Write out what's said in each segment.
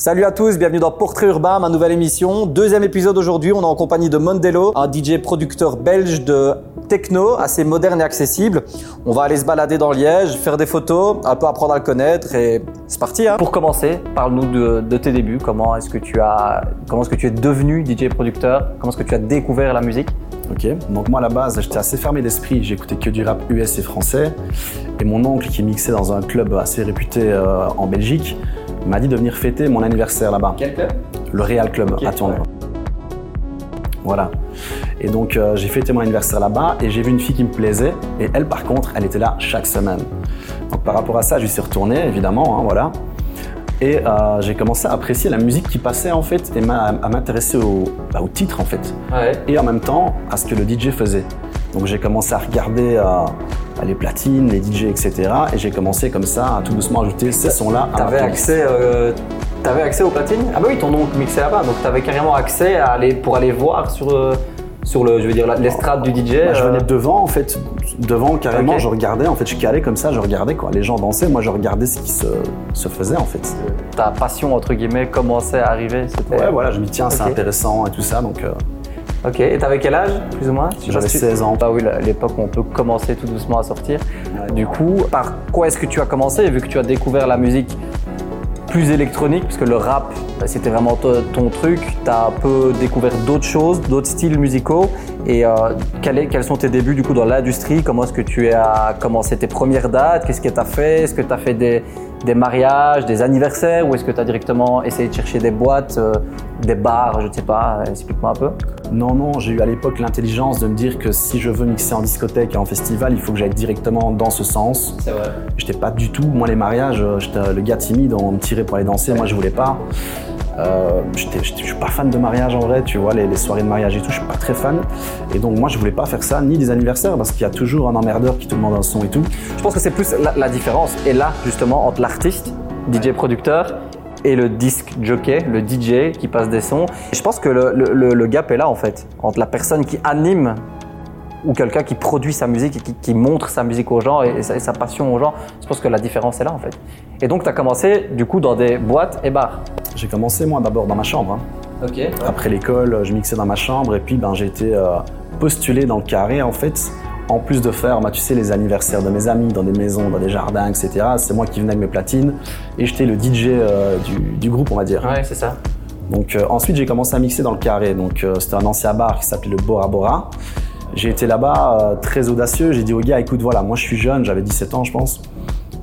Salut à tous, bienvenue dans Portrait Urbain, ma nouvelle émission. Deuxième épisode aujourd'hui, on est en compagnie de Mondelo, un DJ producteur belge de techno, assez moderne et accessible. On va aller se balader dans Liège, faire des photos, un peu apprendre à le connaître et c'est parti. Hein. Pour commencer, parle-nous de, de, tes débuts. Comment est-ce que tu as, comment est-ce que tu es devenu DJ producteur? Comment est-ce que tu as découvert la musique? Ok, donc moi à la base j'étais assez fermé d'esprit, j'écoutais que du rap US et français. Et mon oncle qui mixait dans un club assez réputé euh, en Belgique m'a dit de venir fêter mon anniversaire là-bas. Quel club? Le Real Club à Tournoi. Voilà. Et donc euh, j'ai fêté mon anniversaire là-bas et j'ai vu une fille qui me plaisait et elle par contre elle était là chaque semaine. Donc par rapport à ça je suis retourné évidemment, hein, voilà. Et euh, j'ai commencé à apprécier la musique qui passait en fait et à m'intéresser au, bah, au, titre en fait. Et en même temps à ce que le DJ faisait. Donc j'ai commencé à regarder euh, les platines, les DJ, etc. Et j'ai commencé comme ça à tout doucement ajouter ces sons-là. T'avais accès, euh, avais accès aux platines? Ah bah oui, ton oncle mixait là-bas, donc t'avais carrément accès à aller, pour aller voir sur, euh, sur le, je veux dire, l'estrade du DJ. Bah, je venais devant en fait, devant carrément, je regardais, en fait, je calais comme ça, je regardais quoi. Les gens dansaient, moi je regardais ce qui se, se faisait en fait. Ta passion entre guillemets commençait à arriver. Ouais, voilà, je me dis tiens, c'est intéressant et tout ça, donc. Ok, et t'avais quel âge, plus ou moins J'avais 16 ans. Bah oui, l'époque où on peut commencer tout doucement à sortir. Du coup, par quoi est-ce que tu as commencé Vu que tu as découvert la musique plus électronique, puisque le rap, bah, c'était vraiment ton truc, tu as un peu découvert d'autres choses, d'autres styles musicaux. Et euh, quels sont tes débuts du coup dans l'industrie? Comment est-ce que tu as commencé tes premières dates? Qu'est-ce que tu as fait? Est-ce que tu as fait des, des mariages, des anniversaires ou est-ce que tu as directement essayé de chercher des boîtes, euh, des bars, je ne sais pas, explique-moi un peu. Non, non, j'ai eu à l'époque l'intelligence de me dire que si je veux mixer en discothèque et en festival, il faut que j'aille directement dans ce sens. C'est vrai. J'étais pas du tout, moi les mariages, euh, j'étais le gars timide, on me tirait pour aller danser, moi je voulais pas. Euh, je suis pas fan de mariage en vrai, tu vois, les, soirées de mariage et tout, je suis pas très fan. Et donc moi je voulais pas faire ça, ni des anniversaires, parce qu'il y a toujours un emmerdeur qui te demande un son et tout. Je pense que c'est plus la, différence, et là justement, entre l'artiste, DJ producteur, et le disque jockey, le DJ qui passe des sons. Et je pense que le, le, gap est là en fait, entre la personne qui anime ou quelqu'un qui produit sa musique et qui, montre sa musique aux gens et, sa, passion aux gens. Je pense que la différence est là en fait. Et donc tu as commencé du coup dans des boîtes et bars J'ai commencé moi d'abord dans ma chambre. Hein. Après l'école, je mixais dans ma chambre et puis ben, j'ai été euh, postulé dans le carré en fait. En plus de faire, bah, tu sais, les anniversaires de mes amis dans des maisons, dans des jardins, etc. C'est moi qui venais avec mes platines et j'étais le DJ euh, du, groupe, on va dire. Ouais, c'est ça. Donc euh, ensuite j'ai commencé à mixer dans le carré. Donc c'était un ancien bar qui s'appelait le Bora Bora. J'ai été là-bas très audacieux. J'ai dit au gars, écoute, voilà, moi je suis jeune, j'avais 17 ans, je pense.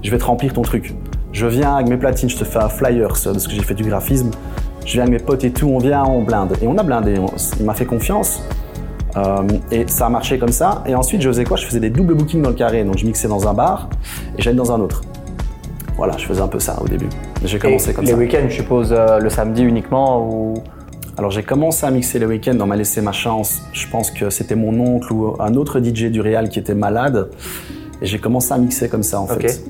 Je vais te remplir ton truc. Je viens avec mes platines, je te fais un flyer de ce que j'ai fait du graphisme. Je viens avec mes potes et tout, on vient, on blinde. Et on a blindé. Il m'a fait confiance. Euh, et ça a marché comme ça. Et ensuite, je faisais quoi? Je faisais des doubles bookings dans le carré. Donc, je mixais dans un bar et j'allais dans un autre. Voilà, je faisais un peu ça au début. J'ai commencé comme ça. Les week-ends, je suppose, euh, le samedi uniquement ou? Alors j'ai commencé à mixer le week-end, on m'a laissé ma chance. Je pense que c'était mon oncle ou un autre DJ du Real qui était malade. Et j'ai commencé à mixer comme ça en fait.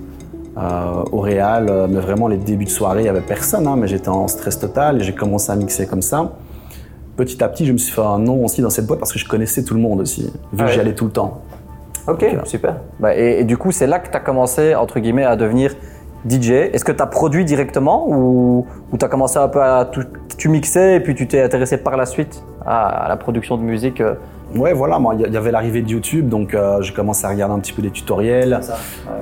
Euh, au Real, euh, mais vraiment les débuts de soirée, il n'y avait personne, hein, mais j'étais en stress total et j'ai commencé à mixer comme ça. Petit à petit, je me suis fait un nom aussi dans cette boîte parce que je connaissais tout le monde aussi, vu que ah j'y allais tout le temps. Ok, super. Bah, et, du coup, c'est là que tu as commencé, entre guillemets, à devenir DJ. Est-ce que tu as produit directement ou, ou tu as commencé un peu à tout, tu mixais et puis tu t'es intéressé par la suite à, la production de musique euh. Ouais, voilà, moi, il y avait l'arrivée de YouTube, donc euh, j'ai commencé à regarder un petit peu des tutoriels.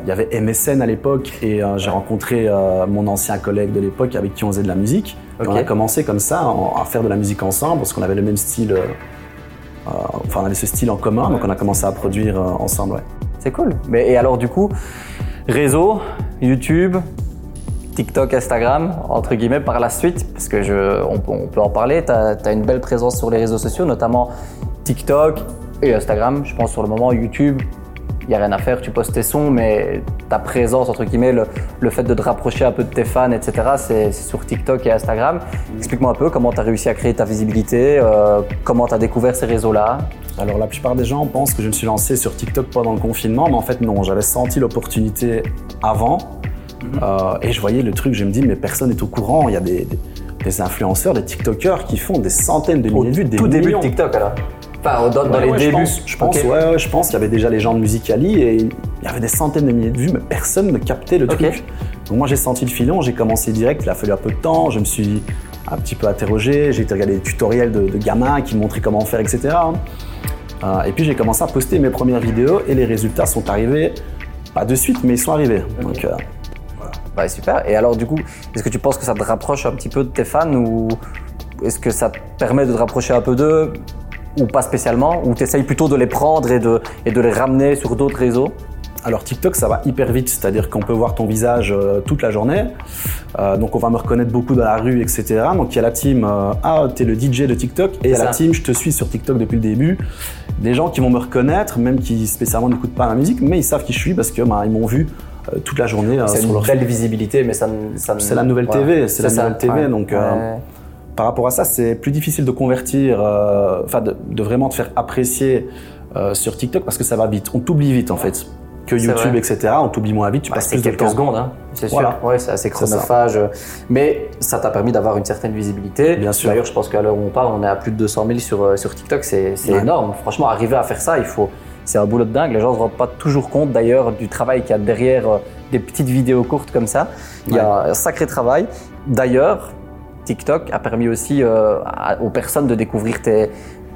Il y avait MSN à l'époque et euh, j'ai rencontré mon ancien collègue de l'époque avec qui on faisait de la musique. On a commencé comme ça à faire de la musique ensemble parce qu'on avait le même style, enfin on avait ce style en commun, donc on a commencé à produire ensemble. C'est cool. Mais, et alors du coup, réseau, YouTube, TikTok, Instagram, entre guillemets, par la suite, parce que je, on, peut en parler. Tu as, une belle présence sur les réseaux sociaux, notamment TikTok et Instagram. Je pense sur le moment YouTube, il n'y a rien à faire, tu postes tes sons, mais ta présence, entre guillemets, le, fait de te rapprocher un peu de tes fans, etc., c'est sur TikTok et Instagram. Explique-moi un peu comment tu as réussi à créer ta visibilité, euh, comment tu as découvert ces réseaux-là. Alors la plupart des gens pensent que je me suis lancé sur TikTok pendant le confinement, mais en fait non, j'avais senti l'opportunité avant euh, et je voyais le truc, je me dis, mais personne n'est au courant. Il y a des, influenceurs, des TikTokers qui font des centaines de milliers de vues, des tout début de TikTok alors Enfin, dans, les débuts. Je pense, ouais, je pense qu'il y avait déjà les gens de Musicali et il y avait des centaines de milliers de vues, mais personne ne captait le truc. Donc moi j'ai senti le filon, j'ai commencé direct, il a fallu un peu de temps, je me suis un petit peu interrogé, j'ai été regarder des tutoriels de, de gamins qui montraient comment faire, etc. Euh, et puis j'ai commencé à poster mes premières vidéos et les résultats sont arrivés, pas de suite, mais ils sont arrivés. Donc, euh, Ouais, super. Et alors, du coup, est-ce que tu penses que ça te rapproche un petit peu de tes fans ou est-ce que ça te permet de te rapprocher un peu d'eux? Ou pas spécialement Ou tu essayes plutôt de les prendre et de, et de les ramener sur d'autres réseaux Alors TikTok, ça va hyper vite, c'est-à-dire qu'on peut voir ton visage euh, toute la journée. Euh, donc on va me reconnaître beaucoup dans la rue, etc. Donc il y a la team euh, Ah, t'es le DJ de TikTok, et il y a la team Je te suis sur TikTok depuis le début. Des gens qui vont me reconnaître, même qui spécialement n'écoutent pas la musique, mais ils savent qui je suis parce que bah, ils m'ont vu toute la journée C'est une leur belle visibilité, mais ça ça C'est la nouvelle. TV, c'est la ça, nouvelle TV, ouais. donc, Ouais. Par rapport à ça, c'est plus difficile de convertir, euh, enfin de, de vraiment te faire apprécier euh, sur TikTok parce que ça va vite. On t'oublie vite en fait. Que YouTube, etc. On t'oublie moins vite, tu Bah, passes plus de quelques temps. secondes, hein, c'est sûr. Voilà. Ouais, c'est assez chronophage. Mais ça t'a permis d'avoir une certaine visibilité. Bien sûr. D'ailleurs, je pense qu'à l'heure où on parle, on est à plus de 200 000 sur, euh, sur TikTok. C'est Ouais. énorme. Franchement, arriver à faire ça, il faut. C'est un boulot de dingue. Les gens ne se rendent pas toujours compte d'ailleurs du travail qu'il y a derrière des petites vidéos courtes comme ça. Il y a un sacré travail. D'ailleurs, TikTok a permis aussi euh, à- aux personnes de découvrir tes,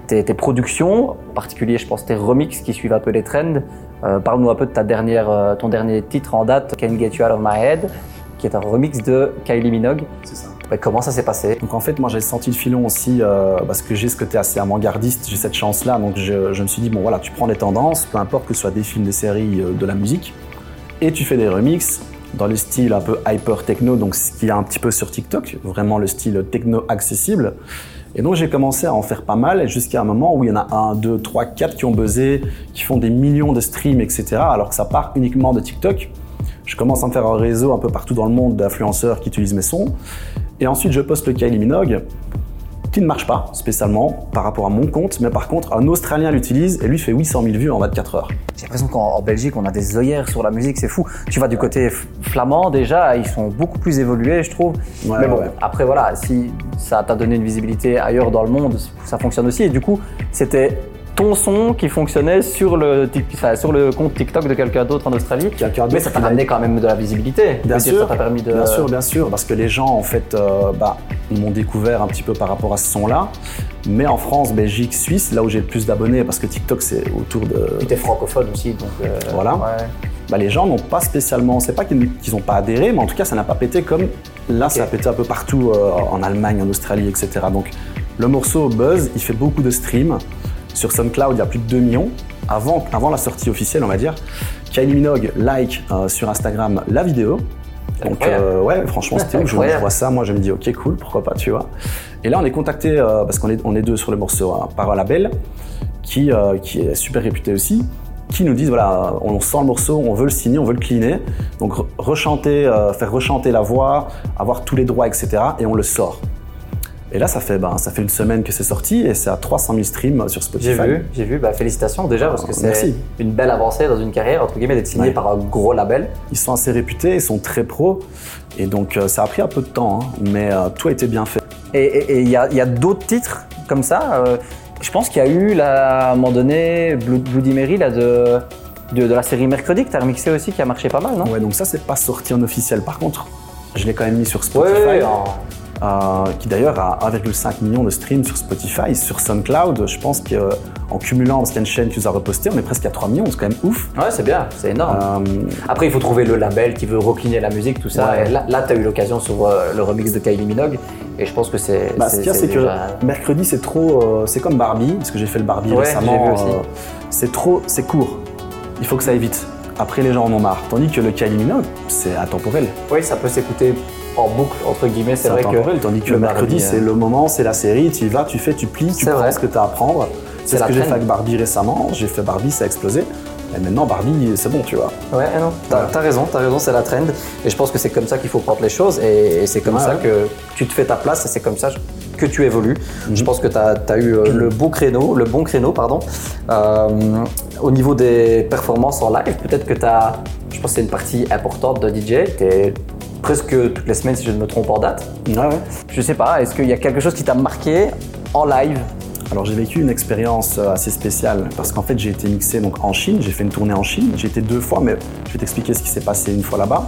tes, tes productions, en particulier, je pense, tes remixes qui suivent un peu les trends. Euh, Parle-nous un peu de ta dernière, euh, ton dernier titre en date, Can Get You Out of My Head, qui est un remix de Kylie Minogue. C'est ça. Ouais, comment ça s'est passé? Donc en fait, moi j'ai senti le filon aussi euh, parce que j'ai ce côté assez avant-gardiste, j'ai cette chance-là. Donc je, je me suis dit, bon voilà, tu prends les tendances, peu importe que ce soit des films, des séries, de la musique, et tu fais des remixes dans le style un peu hyper techno, donc ce qu'il y un petit peu sur TikTok, vraiment le style techno accessible. Et donc j'ai commencé à en faire pas mal jusqu'à un moment où il y en a un, deux, trois, quatre qui ont buzzé, qui font des millions de streams, etc. Alors que ça part uniquement de TikTok. Je commence à me faire un réseau un peu partout dans le monde d'influenceurs qui utilisent mes sons. Et ensuite, je poste le Kylie Minogue, qui ne marche pas spécialement par rapport à mon compte, mais par contre, un Australien l'utilise et lui fait 800 000 vues en 24 heures. J'ai l'impression qu'en en Belgique, on a des œillères sur la musique, c'est fou. Tu vas du côté flamand déjà, ils sont beaucoup plus évolués, je trouve. Ouais, Mais bon, ouais. après voilà, si ça t'a donné une visibilité ailleurs dans le monde, ça fonctionne aussi. Et du coup, c'était ton son qui fonctionnait sur le, tic- enfin, sur le compte TikTok de quelqu'un d'autre en Australie. Mais ça t'a ramené quand même de la visibilité. Bien sûr, ça permis de. bien sûr, bien sûr, parce que les gens en fait, euh, bah, m'ont découvert un petit peu par rapport à ce son-là. Mais en France, Belgique, Suisse, là où j'ai le plus d'abonnés, parce que TikTok c'est autour de, Tu es francophone aussi, donc. euh, Voilà. ouais. bah, les gens n'ont pas spécialement, c'est pas qu'ils n'ont pas adhéré, mais en tout cas ça n'a pas pété comme là ça a pété un peu partout euh, en Allemagne, en Australie, etc. Donc le morceau Buzz, il fait beaucoup de streams. Sur SoundCloud, il y a plus de 2 millions. Avant, avant la sortie officielle, on va dire, Kylie Minogue like euh, sur Instagram la vidéo. Donc euh, ouais, franchement c'était ouf. Je, vois ça, moi je me dis ok cool, pourquoi pas, tu vois. Et là on est contacté euh, parce qu'on est, on est deux sur le morceau hein, par un label qui, qui est super réputé aussi, qui nous disent voilà, on sent le morceau, on veut le signer, on veut le cleaner, donc re- rechanter, euh, faire rechanter la voix, avoir tous les droits, etc. Et on le sort. Et là, ça fait, ben, ça fait une semaine que c'est sorti et c'est à 300 000 streams sur Spotify. J'ai vu, j'ai vu. Bah, félicitations déjà parce que c'est une belle avancée dans une carrière entre guillemets d'être signé Ouais. par un gros label. Ils sont assez réputés, ils sont très pros. Et donc, euh, ça a pris un peu de temps, hein, mais euh, tout a été bien fait. Et il y a, d'autres titres comme ça. euh, je pense qu'il y a eu là, à un moment donné Bloody Mary là, de, de, de la série Mercredi que tu as remixé aussi qui a marché pas mal, non? Ouais, donc ça, c'est pas sorti en officiel. Par contre, je l'ai quand même mis sur Spotify. ouais, euh, qui d'ailleurs a 1,5 million de streams sur Spotify. Sur SoundCloud, je pense qu'en cumulant, parce qu'il y a une chaîne qui nous a reposté, on est presque à 3 millions, c'est quand même ouf. ouais, c'est bien, c'est énorme. Euh, Après, il faut trouver le label qui veut recliner la musique, tout ça. Ouais. Et là, là tu as eu l'occasion sur euh, le remix de Kylie Minogue. Et je pense que c'est. bah, ce qu'il y a, c'est que mercredi, c'est trop. euh, c'est comme Barbie, parce que j'ai fait le Barbie Ouais, récemment. euh, c'est trop. C'est court. Il faut que ça aille vite. Après, les gens en ont marre. Tandis que le Kylie Minogue, c'est intemporel. Oui, ça peut s'écouter en boucle, entre guillemets. C'est vrai que. Tandis que le le mercredi, c'est euh, le moment, c'est la série, tu y vas, tu fais, tu plies, tu prends vrai. ce que tu as à prendre. C'est ce que j'ai fait avec Barbie récemment. J'ai fait Barbie, ça a explosé. Et maintenant, Barbie, c'est bon, tu vois. Ouais, non, t'as Voilà. t'as raison, t'as raison, c'est la trend. Et je pense que c'est comme ça qu'il faut prendre les choses et, et c'est comme Ouais, ça ouais. que tu te fais ta place et c'est comme ça que tu évolues. Mhm. Je pense que tu as, eu euh, le beau créneau, le bon créneau, pardon. Euh, au niveau des performances en live, peut-être que tu as, je pense que c'est une partie importante de DJ, tu es presque toutes les semaines si je ne me trompe en date. Ouais, ouais. Je sais pas, est-ce qu'il y a quelque chose qui t'a marqué en live? Alors j'ai vécu une expérience euh, assez spéciale parce qu'en fait j'ai été mixé donc en Chine, j'ai fait une tournée en Chine, j'ai été deux fois mais je vais t'expliquer ce qui s'est passé une fois là-bas.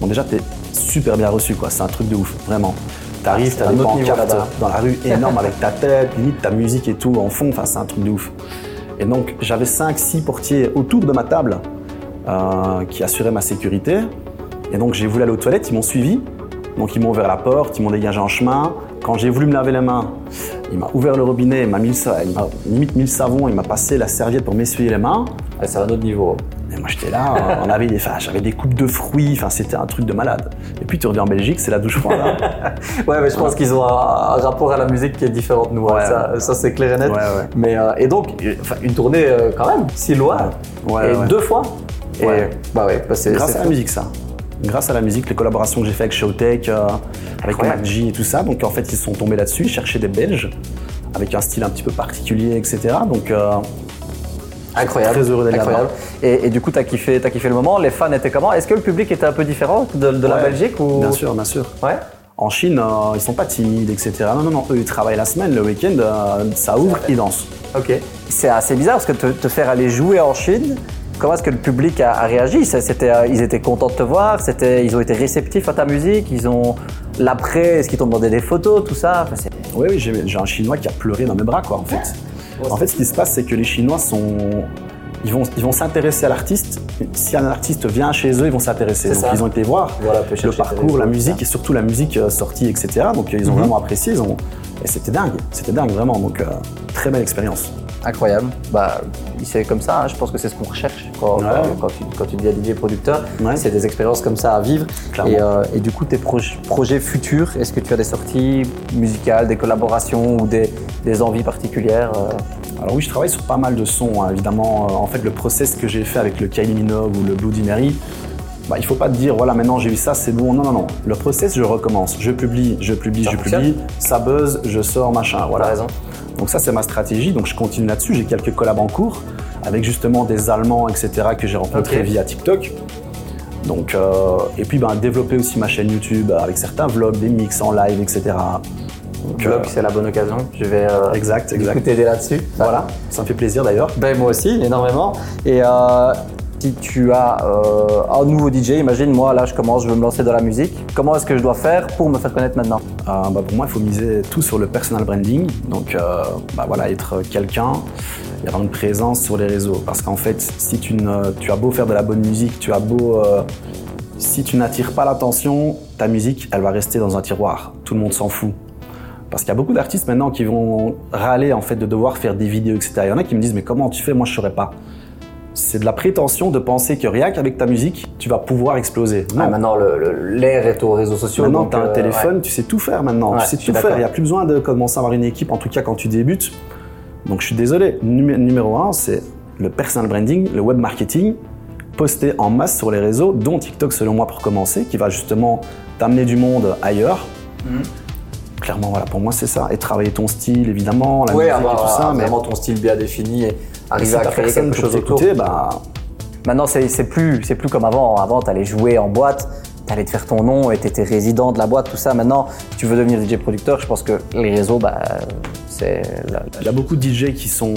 Bon déjà t'es super bien reçu, quoi. C'est un truc de ouf, vraiment. T'arrives, t'as des pancartes dans la rue énormes avec ta tête, limite ta musique et tout en fond, enfin c'est un truc de ouf. Et donc j'avais 5-6 portiers autour de ma table euh, qui assuraient ma sécurité. Et donc j'ai voulu aller aux toilettes, ils m'ont suivi. Donc ils m'ont ouvert la porte, ils m'ont dégagé en chemin. Quand j'ai voulu me laver les mains, il m'a ouvert le robinet, il m'a mis le limite mis savon, il m'a passé la serviette pour m'essuyer les mains. Ouais, c'est un autre niveau. Et moi j'étais là, on avait des, j'avais des coupes de fruits, enfin c'était un truc de malade. Et puis tu reviens en Belgique, c'est la douche froide. hein. Ouais, mais je pense qu'ils ont un, un rapport à la musique qui est différent de nous. hein. Ça, ça, c'est clair et net. Ouais, ouais. Mais, euh, et donc, une tournée euh, quand même, si loin. Et deux fois. Et, Ouais. Bah ouais, bah c'est Grâce à la musique, ça. Grâce à la musique, les collaborations que j'ai fait avec Showtech, euh, avec. Mac et tout ça. Donc en fait, ils sont tombés là-dessus, ils cherchaient des Belges avec un style un petit peu particulier, etc. Donc euh, Incroyable. Très heureux d'être Incroyable. Et, et du coup, t'as kiffé, t'as kiffé le moment. Les fans étaient comment? Est-ce que le public était un peu différent de, de la Belgique ou? Bien sûr, bien sûr. Ouais. En Chine, euh, ils sont pas timides, etc. Non, non, non, eux, ils travaillent la semaine, le week-end, euh, ça ouvre, ils dansent. Ok. C'est assez bizarre parce que te, te faire aller jouer en Chine. Comment est-ce que le public a, a réagi? C'était, euh, Ils étaient contents de te voir, c'était, ils ont été réceptifs à ta musique, ils ont l'après, est-ce qu'ils t'ont demandé des photos, tout ça? Enfin, Oui, oui, j'ai j'ai un Chinois qui a pleuré dans mes bras, quoi, en fait. En fait, ce qui se passe, c'est que les Chinois sont. Ils vont, ils vont s'intéresser à l'artiste. Si un artiste vient chez eux, ils vont s'intéresser. Donc, ça. ils ont été voir Voilà, le parcours, la musique et surtout la musique euh, sortie, etc. Donc, euh, ils ont Mhm. vraiment apprécié. Ils ont... Et c'était dingue. C'était dingue, vraiment. Donc, euh, très belle expérience. Incroyable. Bah, c'est comme ça, hein, je pense que c'est ce qu'on recherche quand, Ouais. quand, quand tu, quand tu deviens DJ producteur. Ouais. C'est des expériences comme ça à vivre. Et, euh, et du coup, tes proj- projets futurs, est-ce que tu as des sorties musicales, des collaborations ou des, des envies particulières euh Alors oui, je travaille sur pas mal de sons, hein, évidemment. Euh, En fait, le process que j'ai fait avec le Kylie Minogue ou le Blue Dinery, bah, il faut pas te dire, voilà, maintenant j'ai eu ça, c'est bon. Non, non, non. Le process, je recommence. Je publie, je publie, Ça je publie, ça buzz, je sors, machin. Voilà. Raison. Donc ça, c'est ma stratégie. Donc je continue là-dessus. J'ai quelques collabs en cours avec justement des Allemands, etc. que j'ai rencontrés via TikTok. Donc, euh, et puis ben, développer aussi ma chaîne YouTube avec certains vlogs, des mix en live, etc. Donc, euh, c'est la bonne occasion. Je vais euh, exact, t'aider là-dessus. Voilà, ça me fait plaisir d'ailleurs. Ben moi aussi, énormément. Et euh, si tu as euh, un nouveau DJ, imagine moi là je commence, je veux me lancer dans la musique. Comment est-ce que je dois faire pour me faire connaître maintenant? Euh, bah, pour moi, il faut miser tout sur le personal branding. Donc, bah, voilà, être quelqu'un et avoir une présence sur les réseaux. Parce qu'en fait, si tu, ne, tu as beau faire de la bonne musique, tu as beau. si tu n'attires pas l'attention, ta musique, elle va rester dans un tiroir. Tout le monde s'en fout. Parce qu'il y a beaucoup d'artistes maintenant qui vont râler en fait de devoir faire des vidéos, etc. Il y en a qui me disent mais comment tu fais? Moi je saurais pas. C'est de la prétention de penser que rien qu'avec ta musique, tu vas pouvoir exploser. Non. Ah, Maintenant l'air est aux réseaux sociaux. Maintenant, tu as un euh, téléphone, ouais. tu sais tout faire maintenant. Ouais, tu sais tout faire. Il n'y a plus besoin de commencer à avoir une équipe, en tout cas quand tu débutes. Donc je suis désolé. Numé- numéro un, c'est le personal branding, le web marketing, posté en masse sur les réseaux, dont TikTok selon moi pour commencer, qui va justement t'amener du monde ailleurs. Mhm. Clairement, voilà, pour moi c'est ça. Et travailler ton style, évidemment, la Ouais, musique avoir et tout ça. avoir Mais vraiment ton style bien défini et arriver à créer quelque chose autour. bah, Maintenant, c'est c'est plus, c'est plus comme avant. Avant, tu allais jouer en boîte, tu allais te faire ton nom et tu étais résident de la boîte, tout ça. Maintenant, si tu veux devenir DJ producteur, je pense que les réseaux, bah, c'est. la- Il y a beaucoup de DJ qui sont,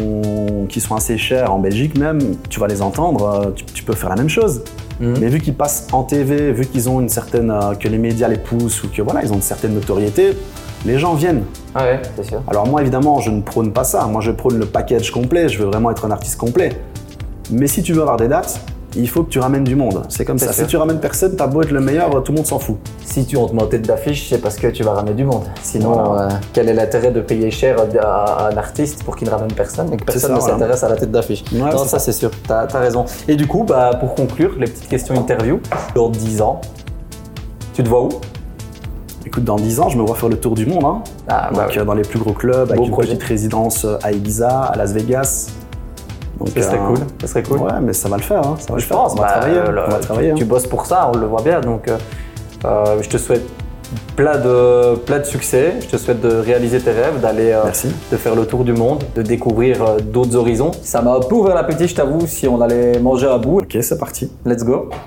qui sont assez chers en Belgique même, tu vas les entendre, euh, tu, tu peux faire la même chose. Mhm. Mais vu qu'ils passent en TV, vu qu'ils ont une certaine. euh, que les médias les poussent ou que voilà, ils ont une certaine notoriété, les gens viennent. Ah ouais, c'est sûr. Alors moi évidemment, je ne prône pas ça. Moi je prône le package complet, je veux vraiment être un artiste complet. Mais si tu veux avoir des dates, il faut que tu ramènes du monde. C'est comme ça. sûr. Si tu ramènes personne, t'as beau être le meilleur, tout le monde s'en fout. Si tu on te met en tête d'affiche, c'est parce que tu vas ramener du monde. Sinon, Voilà. euh, quel est l'intérêt de payer cher à, un artiste pour qu'il ne ramène personne et que personne ça, ne voilà. s'intéresse à la tête d'affiche? Ouais, Non, ça c'est sûr, t'as as raison. Et du coup, bah, pour conclure, les petites questions interview, dans 10 ans, tu te vois où? Écoute, dans 10 ans, je me vois faire le tour du monde. hein. Ah, bah Donc oui. euh, dans les plus gros clubs, avec Beau une projet. petite résidence euh, à Ibiza, à Las Vegas. Donc, serait euh, cool, ce serait cool. Ouais, mais ça va le faire. hein, Ça va Je le faire. pense, on va bah, travailler. le- on va tu- travailler. tu, hein. bosses pour ça, on le voit bien. Donc, euh, je te souhaite plein de, plein de succès. Je te souhaite de réaliser tes rêves, d'aller euh, de faire le tour du monde, de découvrir euh, d'autres horizons. Ça m'a un peu ouvert l'appétit, je t'avoue, si on allait manger à bout. Ok, c'est parti. Let's go.